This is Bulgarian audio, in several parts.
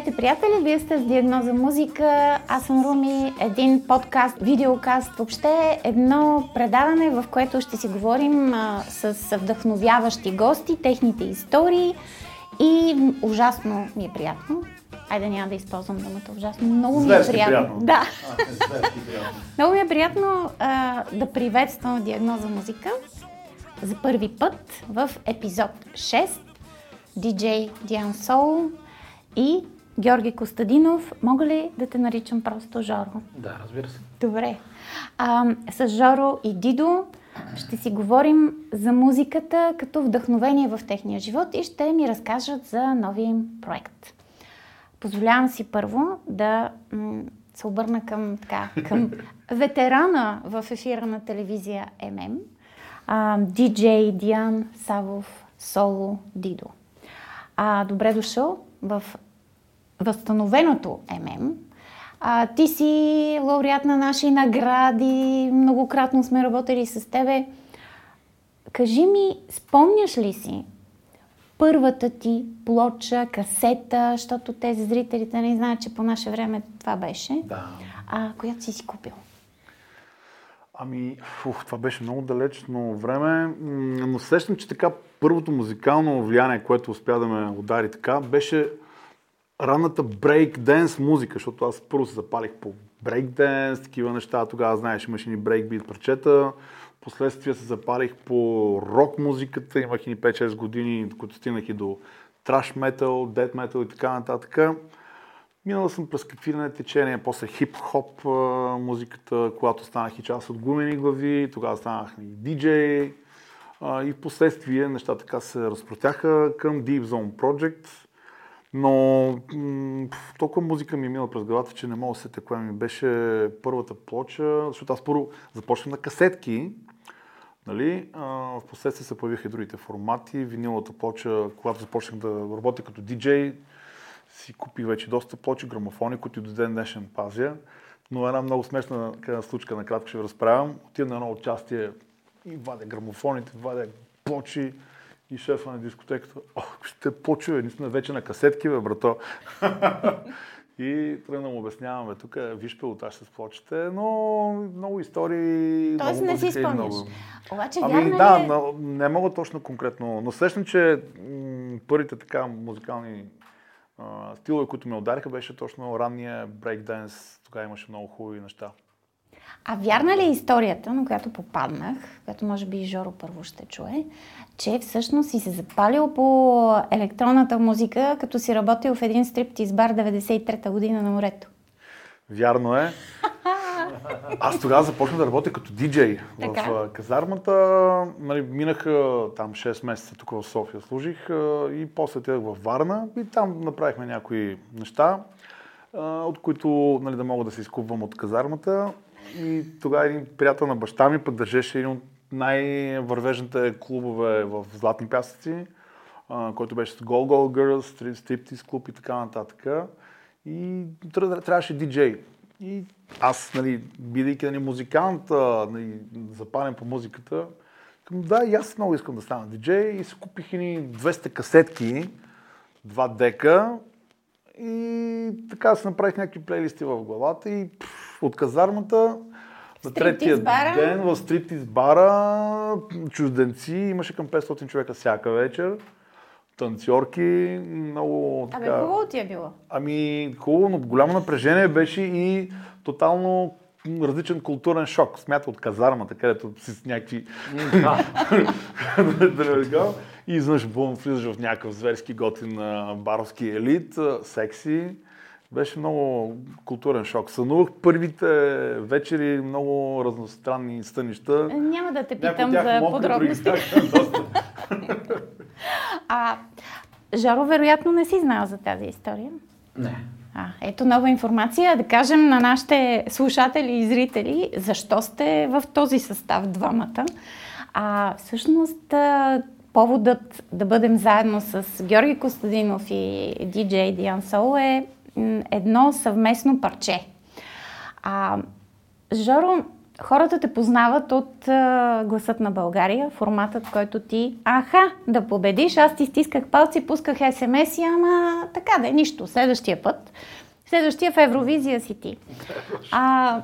Здравейте, приятели! Вие сте с Диагноза музика. Аз съм Руми. Един подкаст, видеокаст, въобще едно предаване, в което ще си говорим а, с вдъхновяващи гости, техните истории и ужасно ми е приятно. Айде няма да използвам думата ужасно. Много ми е приятно. приятно. Да. А, приятно. Много ми е приятно а, да приветствам Диагноза музика за първи път в епизод 6. DJ Диан Сол и Георги Костадинов. Мога ли да те наричам просто Жоро? Да, разбира се. Добре. А, с Жоро и Дидо ще си говорим за музиката като вдъхновение в техния живот и ще ми разкажат за новия им проект. Позволявам си първо да м- се обърна към, така, към ветерана в ефира на телевизия ММ, диджей Диан Савов Соло Дидо. А, добре дошъл в възстановеното ММ. А, ти си лауреат на наши награди, многократно сме работили с тебе. Кажи ми, спомняш ли си първата ти плоча, касета, защото тези зрителите не знаят, че по наше време това беше, да. а, която си си купил? Ами, ух, това беше много далечно време, но сещам, че така първото музикално влияние, което успя да ме удари така, беше ранната брейк-денс музика, защото аз първо се запалих по брейк-денс, такива неща, тогава знаеш, имаше ни брейк-бит парчета, последствие се запалих по рок музиката, имах и 5-6 години, които стигнах и до траш метал, дед метал и така нататък. Минал съм през какви на течения, после хип-хоп музиката, когато станах и част от гумени глави, тогава станах и диджей. И в последствие нещата така се разпротяха към Deep Zone Project. Но м- толкова музика ми е мила през главата, че не мога да се коя ми беше първата плоча, защото аз първо започнах на касетки, Нали? А, в последствие се появиха и другите формати. Винилата плоча, когато започнах да работя като диджей, си купих вече доста плочи, грамофони, които до ден днешен пазя. Но една много смешна случка, накратко ще ви разправям. Отивам на едно участие и вадя грамофоните, вадя плочи и шефа на дискотеката. О, ще плочи, бе, наистина вече на касетки, бе, брато. И тръгна му обясняваме тук, виж пилотаж с плочите, но много истории. Тоест много не си спомняш. Много... Обаче, ами, да, ли... но, не мога точно конкретно, но срещам, че м- първите така музикални а, стилове, които ме удариха, беше точно ранния брейкданс. Тогава имаше много хубави неща. А вярна ли е историята, на която попаднах, която може би и Жоро първо ще чуе, че всъщност си се запалил по електронната музика, като си работил в един стриптиз бар 93-та година на морето? Вярно е. Аз тогава започнах да работя като диджей в казармата. Нали, минаха там 6 месеца тук в София служих и после отидах във Варна и там направихме някои неща, от които нали, да мога да се изкупвам от казармата. И тогава един приятел на баща ми пък държеше един от най-вървежните клубове в Златни пясъци, който беше с Go Go Girls, Striptease клуб и така нататък. И трябваше диджей. И аз, нали, бидейки нали, музикант, нали, запален по музиката, да, и аз много искам да стана диджей и се купих ни 200 касетки, два дека и така се направих някакви плейлисти в главата и пфф, от казармата на третия ден в стриптиз бара, чужденци, имаше към 500 човека всяка вечер. Танцорки, много така... Абе, хубаво ти е било. Ами, хубаво, но голямо напрежение беше и тотално различен културен шок. Смята от казармата, където си с някакви... и изведнъж бум, влизаш в някакъв зверски готин баровски елит, секси. Беше много културен шок. Сънувах първите вечери, много разностранни стънища. Няма да те питам за подробности. а, Жаро, вероятно не си знал за тази история. Не. А, ето нова информация. Да кажем на нашите слушатели и зрители, защо сте в този състав двамата. А, всъщност, поводът да бъдем заедно с Георги Костадинов и диджей Диан Сол е едно съвместно парче. А, Жоро, хората те познават от а, гласът на България, форматът, който ти, аха, да победиш. Аз ти стисках палци, пусках смс и ама така да е нищо. Следващия път. Следващия в Евровизия си ти. А,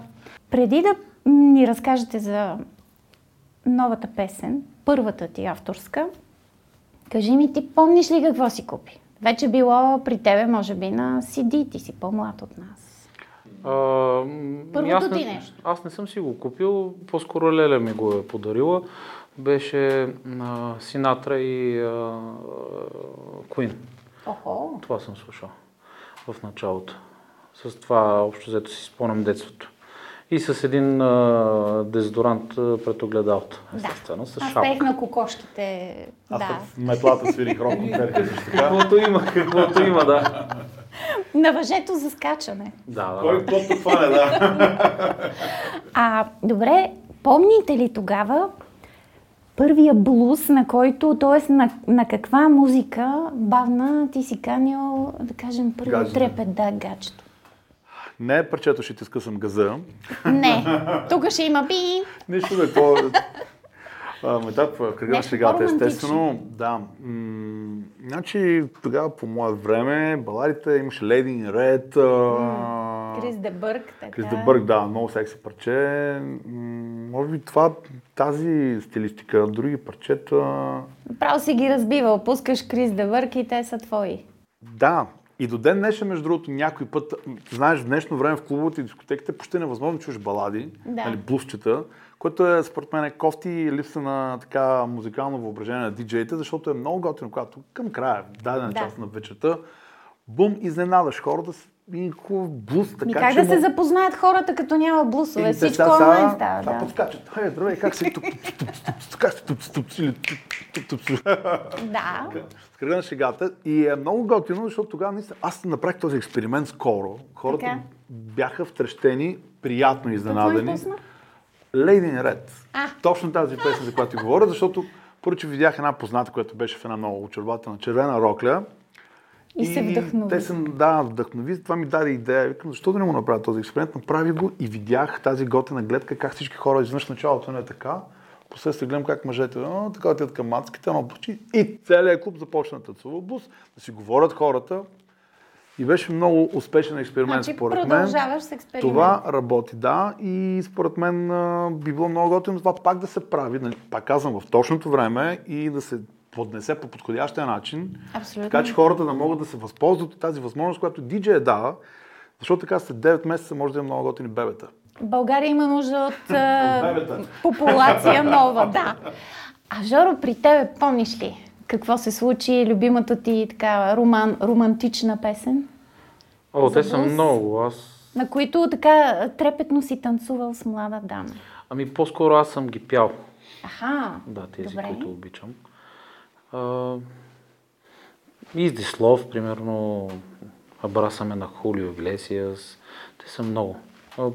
преди да ни разкажете за новата песен, първата ти авторска, кажи ми, ти помниш ли какво си купи? Вече било при тебе, може би, на CD, ти си по-млад от нас. А, Първото аз не, ти нещо. Аз не съм си го купил, по-скоро Леля ми го е подарила. Беше а, Синатра и а, Куин. Охо. Това съм слушал в началото. С това общо взето си спомням детството. И с един а, дезодорант пред огледалото, естествено, с Аз шапка. пеех на кокошките. Аз да. в метлата свирих рок концерти също така. Каквото има, каквото има, да. На въжето за скачане. Да, да. Кой каквото хване, да. А, добре, помните ли тогава първия блуз, на който, т.е. На, на каква музика бавна ти си канил, да кажем, Гаджето. трепет, да, гаджето? Не, парчето ще ти скъсам газа. Не, тук ще има би. Нищо бе, то... А, Метап в кръга на шегата, естествено. Да. М- значи, тогава по мое време, баладите имаше Lady in Red, а, Крис Дебърг, така. Крис Дебърг, да, много секси парче. М- може би това, тази стилистика, други парчета... Право си ги разбивал, пускаш Крис Дебърг и те са твои. Да, и до ден днешен, между другото, някой път, знаеш, в днешно време в клубовете и дискотеките почти невъзможно чуеш балади, Да. нали, блузчета, което е, според мен, е кофти и липса на така музикално въображение на диджеите, защото е много готино, когато към края, в дадена Да. част на вечерта, бум, изненадаш хората с един хубав блуз, така Ми как да се му- запознаят хората, като няма блусове? Всичко сега- онлайн става, сега да. подскачат. Хей, здравей, как си Как си тук, тук, или тук, тук, тук, тук. Да. с кръга на шегата. И е много готино, защото тогава наистина аз направих този експеримент скоро. Хората Така. бяха втрещени, приятно изненадани. Lady in Red. А. Точно тази песен, за която ти говоря, защото първо, че видях една позната, която беше в една много очарователна червена рокля. И се вдъхнови. Те съм, да, вдъхнови. Това ми даде идея. Викам, защо да не му направя този експеримент? Направи го и видях тази готина гледка, как всички хора изведнъж началото не е така. Последствие гледам как мъжете, о, така отидат към мацките, едно бучи и целият клуб започна да танцува бус, да си говорят хората. И беше много успешен експеримент, Значи според мен. с експеримент. Това работи, да. И според мен а, би било много готино това пак да се прави, нали, пак казвам, в точното време и да се поднесе по подходящия начин. Абсолютно. Така че хората да могат да се възползват от тази възможност, която диджей дава, защото така след 9 месеца може да има много готини бебета. България има нужда от популация нова, да. А Жоро, при тебе помниш ли какво се случи, любимата ти така роман, романтична песен, О, те са много. Аз... на които така трепетно си танцувал с млада дама? Ами по-скоро аз съм ги пял. Аха, Да, тези, добре. които обичам. Love, примерно, Абрасаме на Хулио Иглесиас. Те са много.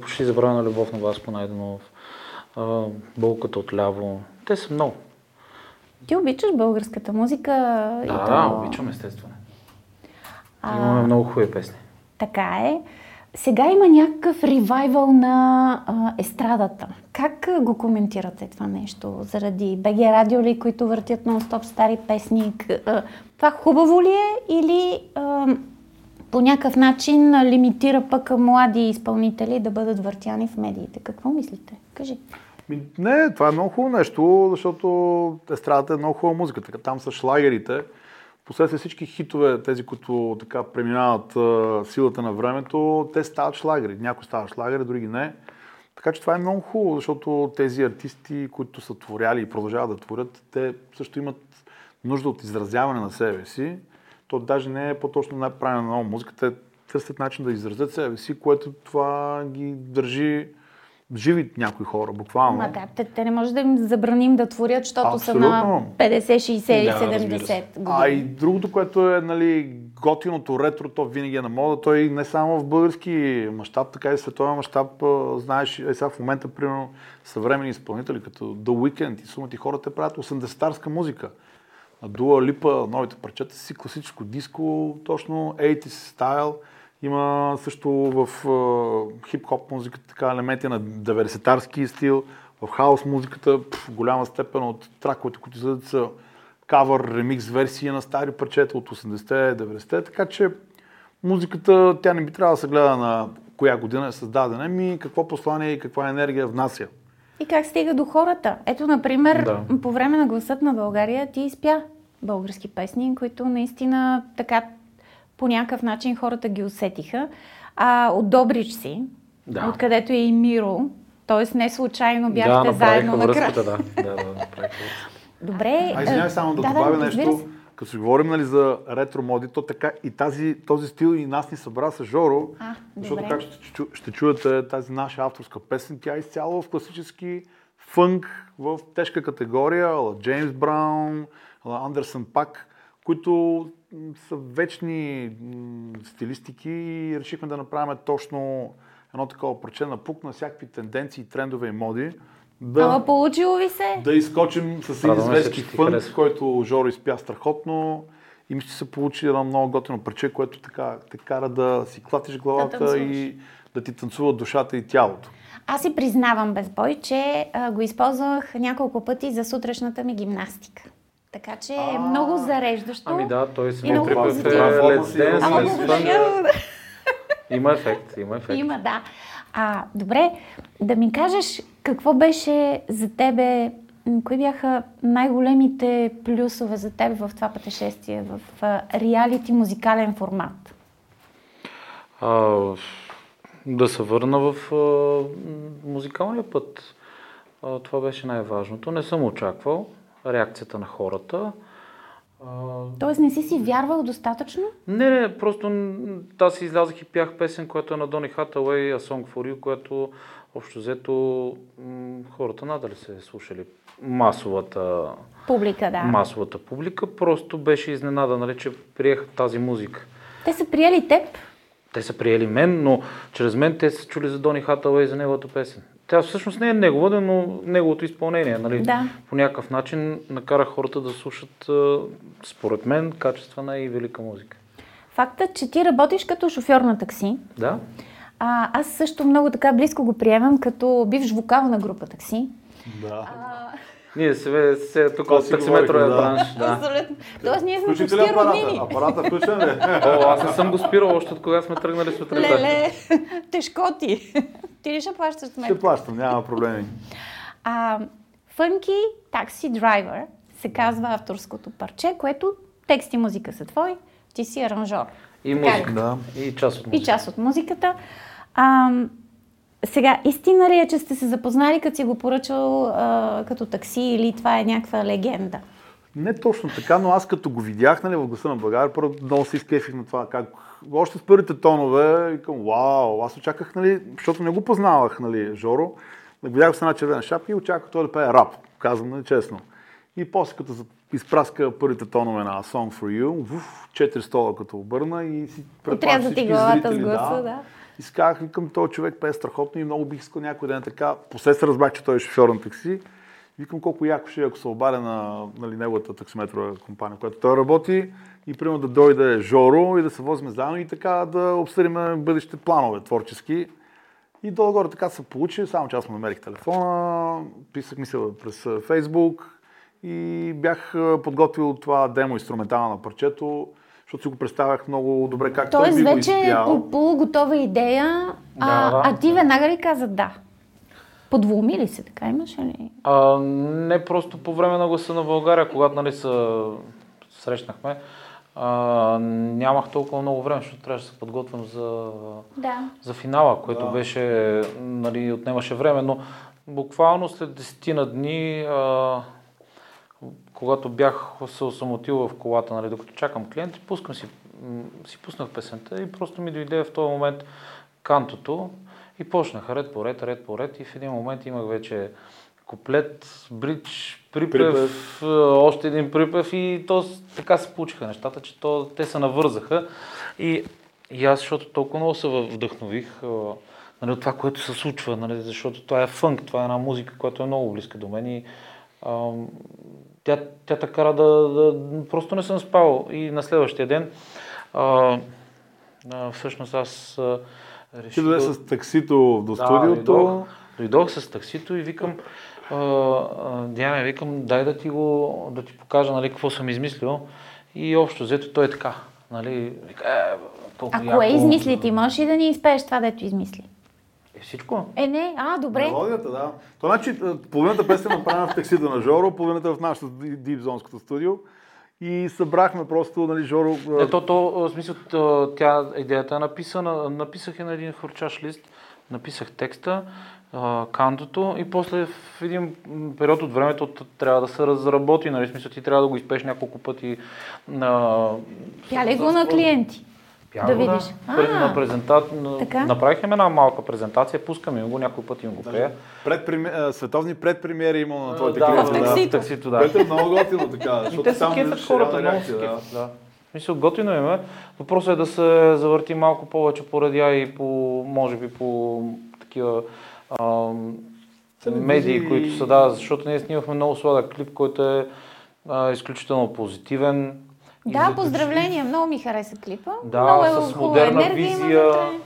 Почти забравена любов на Васко Найденов. а, Болката отляво. Те са много. Ти обичаш българската музика? и Да, то- да, обичам естествено. А, Имаме много хубави песни. Така е. Сега има някакъв ревайвал на а, естрадата. Как го коментирате това нещо? Заради БГ радио ли, които въртят нон-стоп стари песни? Това хубаво ли е или по някакъв начин лимитира пък млади изпълнители да бъдат въртяни в медиите? Какво мислите? Кажи. Не, това е много хубаво нещо, защото естрадата е много хубава музика. Така, там са шлагерите. Последствие всички хитове, тези, които така преминават а, силата на времето, те стават шлагери. Някои стават шлагери, други не. Така че това е много хубаво, защото тези артисти, които са творяли и продължават да творят, те също имат нужда от изразяване на себе си. То даже не е по-точно най-правилна нова музика. Те търсят начин да изразят себе си, което това ги държи живи някои хора, буквално. Ма да, те, те не може да им забраним да творят, защото са на Абсолютно. 50, 60 или Да, разбира 70 се. години. А и другото, което е нали, готиното ретро, то винаги е на мода. Той не само в български мащаб, така и в световен мащаб. Знаеш, е сега в момента, примерно, съвремени изпълнители, като The Weeknd и сумати хора, те правят 80-тарска музика. На Дуа Липа, новите парчета си класическо диско, точно 80 стайл. Има също в хип-хоп музиката така елементи на 90-тарски стил, в хаос музиката в голяма степен от траковете, които излизат са кавър, ремикс версии на стари парчета от 80-те, 90-те, така че музиката, тя не би трябвало да се гледа на коя година е създадена, ми какво послание и каква енергия внася. И как стига до хората. Ето, например, да. по време на гласът на България ти изпя български песни, които наистина така по някакъв начин хората ги усетиха. А от Добрич си, да. откъдето е и Миро, т.е. не случайно бяхте да, заедно на връзката, да. да, да, Добре. А извинявай само да, да добавя да, нещо. Като си говорим нали, за ретро моди, то така и тази, този стил и нас ни събра с Жоро, а, защото как ще, ще, ще чуете тази наша авторска песен, тя е изцяло в класически фънк, в тежка категория, Джеймс Браун, Андерсън Пак, които са вечни стилистики и решихме да направим точно едно такова парче на пук на всякакви тенденции, трендове и моди. Да, Ама получило ви се? Да изкочим с един зверски фънк, който Жоро изпя страхотно. И мисля, че се получи едно много готино парче, което така те кара да си клатиш главата да и да ти танцува душата и тялото. Аз си признавам без бой, че а, го използвах няколко пъти за сутрешната ми гимнастика. Така че е много зареждащо. Ами да, той се много припев е Има ефект, има ефект. Има, да. А, добре, да ми кажеш какво беше за тебе, кои бяха най-големите плюсове за теб в това пътешествие, в реалити музикален формат? А, да се върна в а, музикалния път. А, това беше най-важното. Не съм очаквал реакцията на хората. Тоест не си си вярвал достатъчно? Не, не, просто аз излязах и пях песен, която е на Дони Hathaway, A Song for You, което общо взето м- хората надали се слушали масовата публика, да. Масовата публика просто беше изненада, нали, че приеха тази музика. Те са приели теб? Те са приели мен, но чрез мен те са чули за Дони Hathaway за неговата песен. Тя всъщност не е негова, но неговото изпълнение. Нали? Да. По някакъв начин накара хората да слушат, според мен, качествена и велика музика. Фактът, че ти работиш като шофьор на такси. Да. А, аз също много така близко го приемам като бивш вокал на група такси. Да. А... Ние се, се тук от таксиметровия да. бранш. Да. Абсолютно. Тоест ние сме почти роднини. Апарата включен ли? О, аз не съм го спирал още от кога сме тръгнали сутринта. Леле, тежко ти. Ти ли ще плащаш сметка? Ще плащам, няма проблеми. А, Funky Taxi Driver се казва авторското парче, което текст и музика са твои, ти си аранжор. И музика, да. И част от музиката. И част от музиката. А, сега, истина ли е, че сте се запознали, като си го поръчал а, като такси или това е някаква легенда? Не точно така, но аз като го видях нали, в гласа на България, първо много се изкефих на това, как още с първите тонове, викам, вау, аз очаках, нали, защото не го познавах, нали, Жоро, видях с една червена шапка и очаквах той да пее рап, казвам нали, честно. И после като изпраска първите тонове на Song for You, уф, четири стола като обърна и си предпах всички главата зрители, с гласа, да. да. И си казах, викам, този човек пее страхотно и много бих искал някой ден така. Последствие разбрах, че той е шофьор на такси. Викам колко яко ще е, ако се обаря на нали, неговата таксиметрова компания, която той работи и примерно да дойде Жоро и да се возим заедно и така да обсъдим бъдещите планове творчески. И долу-горе така се получи, само че аз му намерих телефона, писах мисля през Фейсбук и бях подготвил това демо инструментално на парчето, защото си го представях много добре как Тоест, той би вече е полуготова идея, а, да, да, а ти веднага ли каза да? Подвуми ли се, така имаш ли? А, не просто по време на гласа на България, когато нали, се срещнахме, а, нямах толкова много време, защото трябваше да се подготвям за, да. за финала, което да. беше, нали, отнемаше време, но буквално след десетина дни, а, когато бях се осамотил в колата, нали, докато чакам клиенти, пускам си, си пуснах песента и просто ми дойде в този момент кантото и почнаха ред по ред, ред по ред. И в един момент имах вече куплет, бридж, припев, припев, още един припев. И то така се получиха нещата, че то, те се навързаха. И, и аз, защото толкова много се вдъхнових нали, от това, което се случва, нали, защото това е фънк, това е една музика, която е много близка до мен. И а, тя, тя така кара да, да, просто не съм спал. И на следващия ден а, А, всъщност аз а, реших... Ти дойде да- с таксито до студиото. дойдох, дойдох с таксито и викам, Диана, викам, дай да ти го, да ти покажа, нали, какво съм измислил. И общо взето той е така. Нали, вика, е, толкова А кое яко. измисли ти? Можеш ли да ни изпееш това, дето измисли? Е, всичко. Е, не, а, добре. Мелодията, да. То значи, половината песен е направена в таксито на Жоро, половината в нашото дипзонското студио. И събрахме просто, нали, Жоро... а, Е, то, в смисъл, тя, идеята е написана, написах я на един хурчаш лист, написах текста, кантото и после в един период от времето трябва да се разработи, нали, смисъл ти трябва да го изпееш няколко пъти на... Пя ли го на клиенти? Пя Да видиш. Пред, А, на презента... така. Направихме една малка презентация, пускаме им го, някой път им го пея. Предпреми... Световни предпремиери има на твоите да, в таксито. В таксито, да. Което е много готино така. И защото те се там кефят хората, много се реакция, да. кефят, да. Мисля, готино им е. Въпросът е да се завърти малко повече по радиа и по, може би по такива ам, медии, които са, да, защото ние снимахме много сладък клип, който е а, изключително позитивен. Да, поздравления, много ми хареса клипа. Да, много е с хубава модерна енергия визия.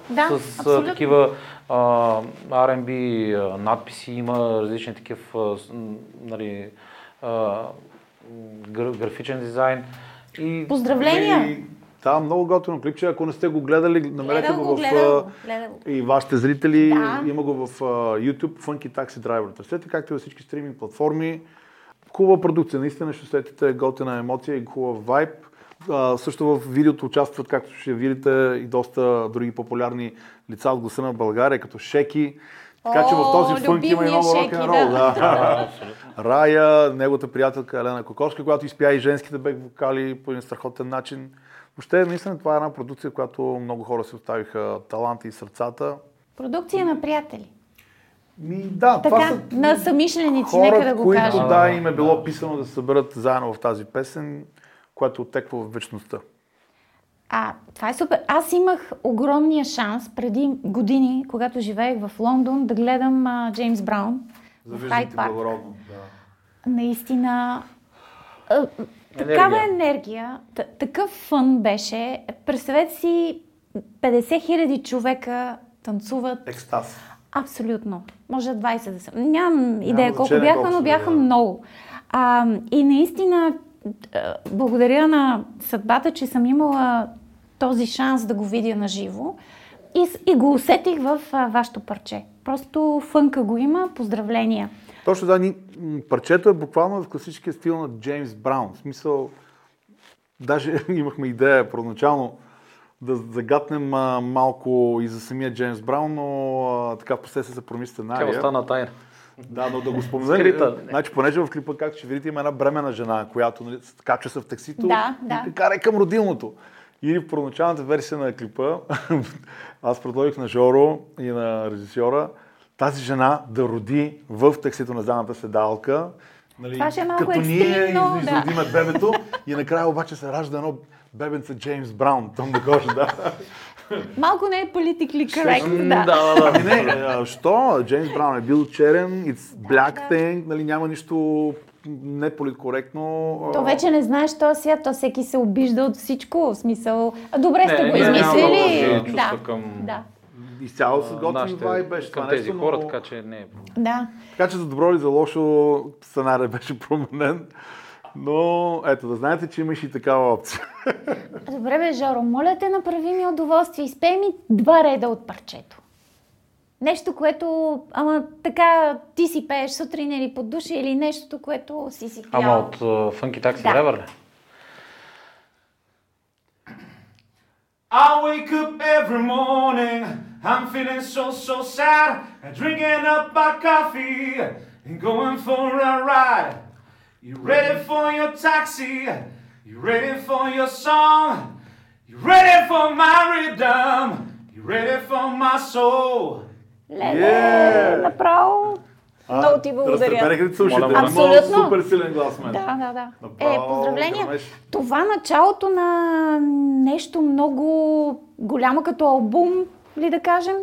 Да, с абсолютно. такива а, R&B надписи, има различни такив, а, с- м, нали, а, графичен дизайн. И Поздравления! И, да, много готино клипче. Ако не сте го гледали, намерете Гледам го, го, в... гледам го. И вашите зрители, Да. има го в YouTube, Funky Taxi Driver. Търсете както и във всички стриминг платформи. Хубава продукция, наистина ще усетите готина емоция и хубав вайб. А, също в видеото участват, както ще видите, и доста други популярни лица от гласа на България, като Шеки. Така че в този фънк има и много Шеки, рок-н-рол. да. Да. Рая, неговата приятелка Елена Кокорска, която изпя и женските бек вокали по един страхотен начин. Въобще, наистина, това е една продукция, която много хора се оставиха таланта и сърцата. Продукция на приятели. Ми, да, това Така, са на самишленици, хора, нека да го които кажем. да, им е било писано да се съберат заедно в тази песен, която отеква в вечността. А, това е супер. Аз имах огромния шанс преди години, когато живеех в Лондон, да гледам а, Джеймс Браун в Хайд Парк. благородно. Да. Наистина, а, такава енергия, т- такъв фън беше. Представете си, 50 хиляди човека танцуват. Екстаз. Абсолютно. Може 20 да са. Нямам идея колко значение бяха, колко но бяха да. много. А, и наистина, а, благодаря на съдбата, че съм имала този шанс да го видя на живо. И, и го усетих в а, вашето парче. Просто фънка го има. Поздравления. Точно да, ни, парчето е буквално в класическия стил на Джеймс Браун. В смисъл, даже имахме идея първоначално да загатнем а, малко и за самия Джеймс Браун, но а, така впоследствие се промисли тя сценария. остана тайна. Да, но да го споменем. Скрита. Значи, понеже в клипа, както ще видите, има една бремена жена, която нали, качва се в таксито Да, и да. те кара към родилното. И в първоначалната версия на клипа, аз предложих на Жоро и на режисьора тази жена да роди в таксито на задната седалка. Нали, Това ще е малко като ние екстримно, из- да. изродиме бебето и накрая обаче се ражда едно бебенце Джеймс Браун, там на кожа, да. Малко не е politically correct, Да, да. да, да. Ами не, а, що? Джеймс Браун е бил черен, it's black thing, нали, няма нищо неполиткоректно. То вече не знаеш този свят, то всеки се обижда от всичко. В смисъл, добре сте го измислили. Да, към- да, Изцяло с А, готин нашите- вай беше това към тези нещо, хора, но... така че не е. да. Така че за добро или за лошо сценария беше променен. Но ето, да знаете, че имаш и такава опция. Добре бе, Жоро, моля те, направи ми удоволствие. Изпей ми два реда от парчето. Нещо, което, ама така, ти си пееш сутрин или под душа, или нещото, което си си пял. Ама от Funky Taxi Да. Driver ли? I wake up every morning, I'm feeling so, so sad. Drinking up my coffee and going for a ride. You ready for your taxi? You ready for your song? You ready for my rhythm? You ready for my soul? Леле, Yeah! направо. Много ти благодаря. Ли слушате? Абсолютно. Супер силен глас, мен. Да, да, да. Направо Е, поздравления. гърмеш. Това началото на нещо много голямо като албум, ли да кажем?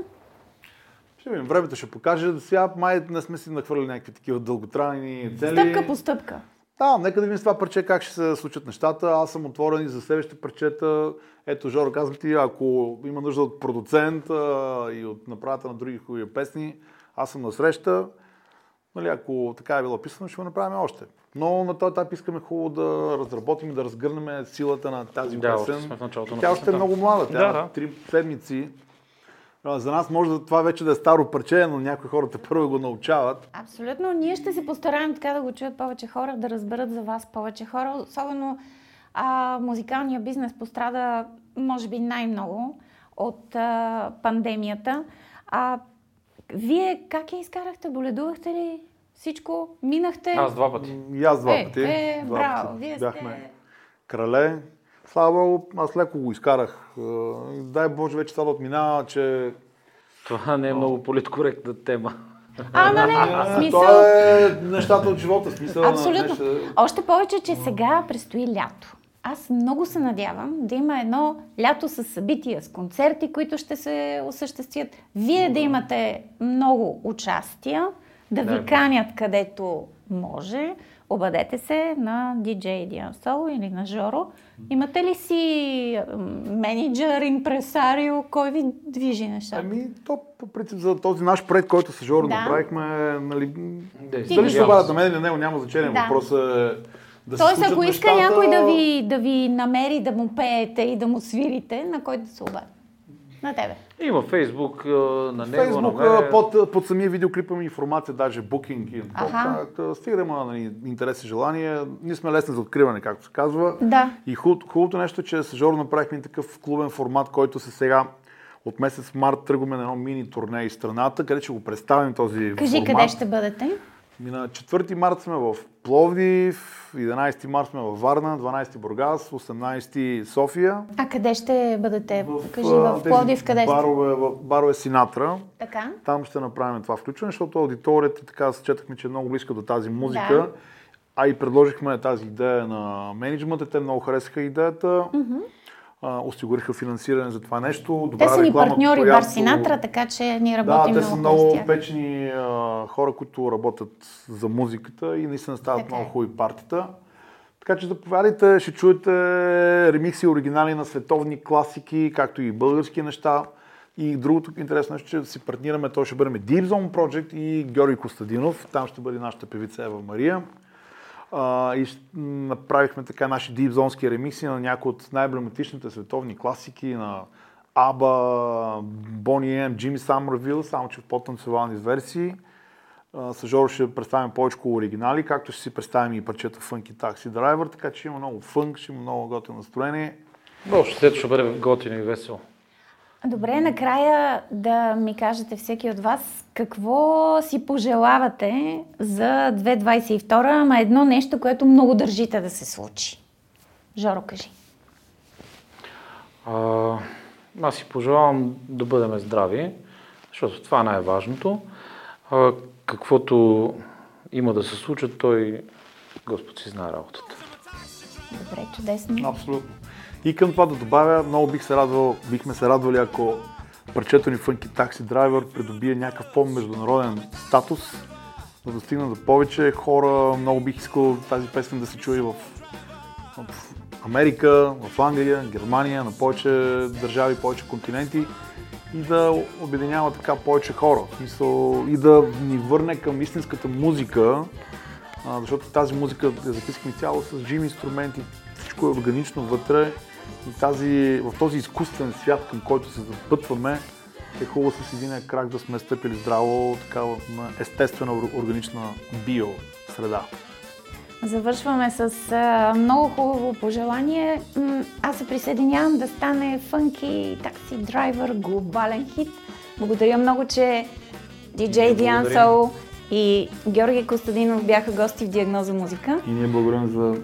Ще видим, времето ще покаже. Сега май не сме си нахвърли някакви такива дълготрайни цели. Стъпка по стъпка. Да, нека да видим с това парче как ще се случат нещата. Аз съм отворен и за следващите парчета. Ето, Жоро, казвам ти, ако има нужда от продуцент а, и от направата на други хубави песни, аз съм на среща. Нали, ако така е било писано, ще го направим още. Но на този етап искаме хубаво да разработим и да разгърнем силата на тази Да, песен. Тя още е много млада. Тя Да, да. три седмици. За нас може да това вече да е старо парче, но някои хората първо го научават. Абсолютно. Ние ще се постараем така да го чуят повече хора, да разберат за вас повече хора. Особено а, музикалния бизнес пострада, може би, най-много от а, пандемията. А, вие как я изкарахте? Боледувахте ли? Всичко? Минахте? Аз два пъти. И аз два Е, пъти. е, два браво, пъти. вие Бяхме сте- крале. Слава Богу, аз леко го изкарах. Е, Дай Боже, вече това да отминава, че... Това не е много политкоректна тема. А, не, не, смисъл. Това е нещата от живота. Смисъл Абсолютно. На нещо... Още повече, че сега предстои лято. Аз много се надявам да има едно лято с събития, с концерти, които ще се осъществят. Вие да имате много участия, да ви Да. канят където може. Обадете се на DJ Диан Соло или на Жоро. Имате ли си менеджер, импресарио, кой ви движи нещата? Ами, то по принцип за този наш проект, който с Жоро Да. направихме, нали, Ти дали ще обадят на мен или не, няма значение. Да. Въпросът е да се Тоест, ако иска нещата. някой да ви, да ви намери, да му пеете и да му свирите, на кой да се обади? На тебе. Има Фейсбук, на него, Фейсбук, на мен. под, под самия видеоклип има информация, даже букинг и така. Стига има нали, интерес и желание. Ние сме лесни за откриване, както се казва. Да. И хуб, хубавото нещо е, че с Жоро направихме такъв клубен формат, който се сега от месец март тръгваме на едно мини турне из страната, къде ще го представим този Кажи формат. къде ще бъдете. Ми На 4 март сме в Пловдив, 11 март сме във Варна, 12 Бургас, 18 София. А къде ще бъдете? Кажи а, в Пловдив къде сте? барове, в барове Синатра. Така. Там ще направим това включване, защото аудиторията така счетахме, че е много близка до тази музика. Да. А и предложихме тази идея на менеджмента. Те много харесаха идеята. А, осигуриха финансиране за това нещо. Добра Те са ни реклама, партньори която- Бар Синатра, така че ние Да, работим те са много, много печени а, хора, които работят за музиката и наистина стават Така много е. хубави партита. Така че заповядайте, ще чуете ремикси, оригинали на световни класики, както и български неща. И другото интересно нещо, че да си партнираме, то ще бъдем Deep Zone Project и Георги Костадинов. Там ще бъде нашата певица Ева Мария. И направихме така наши дипзонски ремикси на някои от най-емблематичните световни класики на Аба, Бони М, Джимми Самървил, само че в по-танцевални версии. А, С Жоро ще представим повече оригинали, както ще си представим и парчета Funky Taxi Driver, така че има много фънк, ще има много готино настроение. Общо ще бъде готино и весело. Добре, накрая да ми кажете всеки от вас какво си пожелавате за 2022, ама едно нещо, което много държите да се случи. Жоро, кажи. А, аз си пожелавам да бъдем здрави, защото това е най-важното. А, каквото има да се случи, той Господ си знае работата. Добре, чудесно. Абсолютно. И към това да добавя, много бих се радвал, бихме се радвали, ако парчето ни Funky Taxi Driver придобие някакъв по-международен статус, да достигне до повече хора. Много бих искал тази песен да се чуе в, в Америка, в Англия, Германия, на повече държави, повече континенти и да обединява така повече хора. И да ни върне към истинската музика, защото тази музика я записахме цяло с живи инструменти, всичко е органично вътре тази, в този изкуствен свят, към който се запътваме, е хубаво с един крак да сме стъпили здраво, така на естествена ор- органична био среда. Завършваме с а, много хубаво пожелание. Аз се присъединявам да стане фънки такси драйвер, глобален хит. Благодаря много, че диджей Диан. Соу и Георги Костадинов бяха гости в Диагноза музика. И ние благодарим за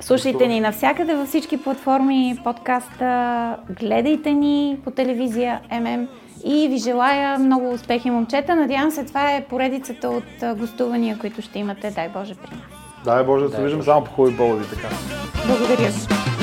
Слушайте ни навсякъде във всички платформи, подкаста, гледайте ни по телевизия ММ и ви желая много успехи, момчета. Надявам се, това е поредицата от гостувания, които ще имате, дай Боже, при нас. Дай Боже да се виждам само по хубави поводи така. Благодаря ви.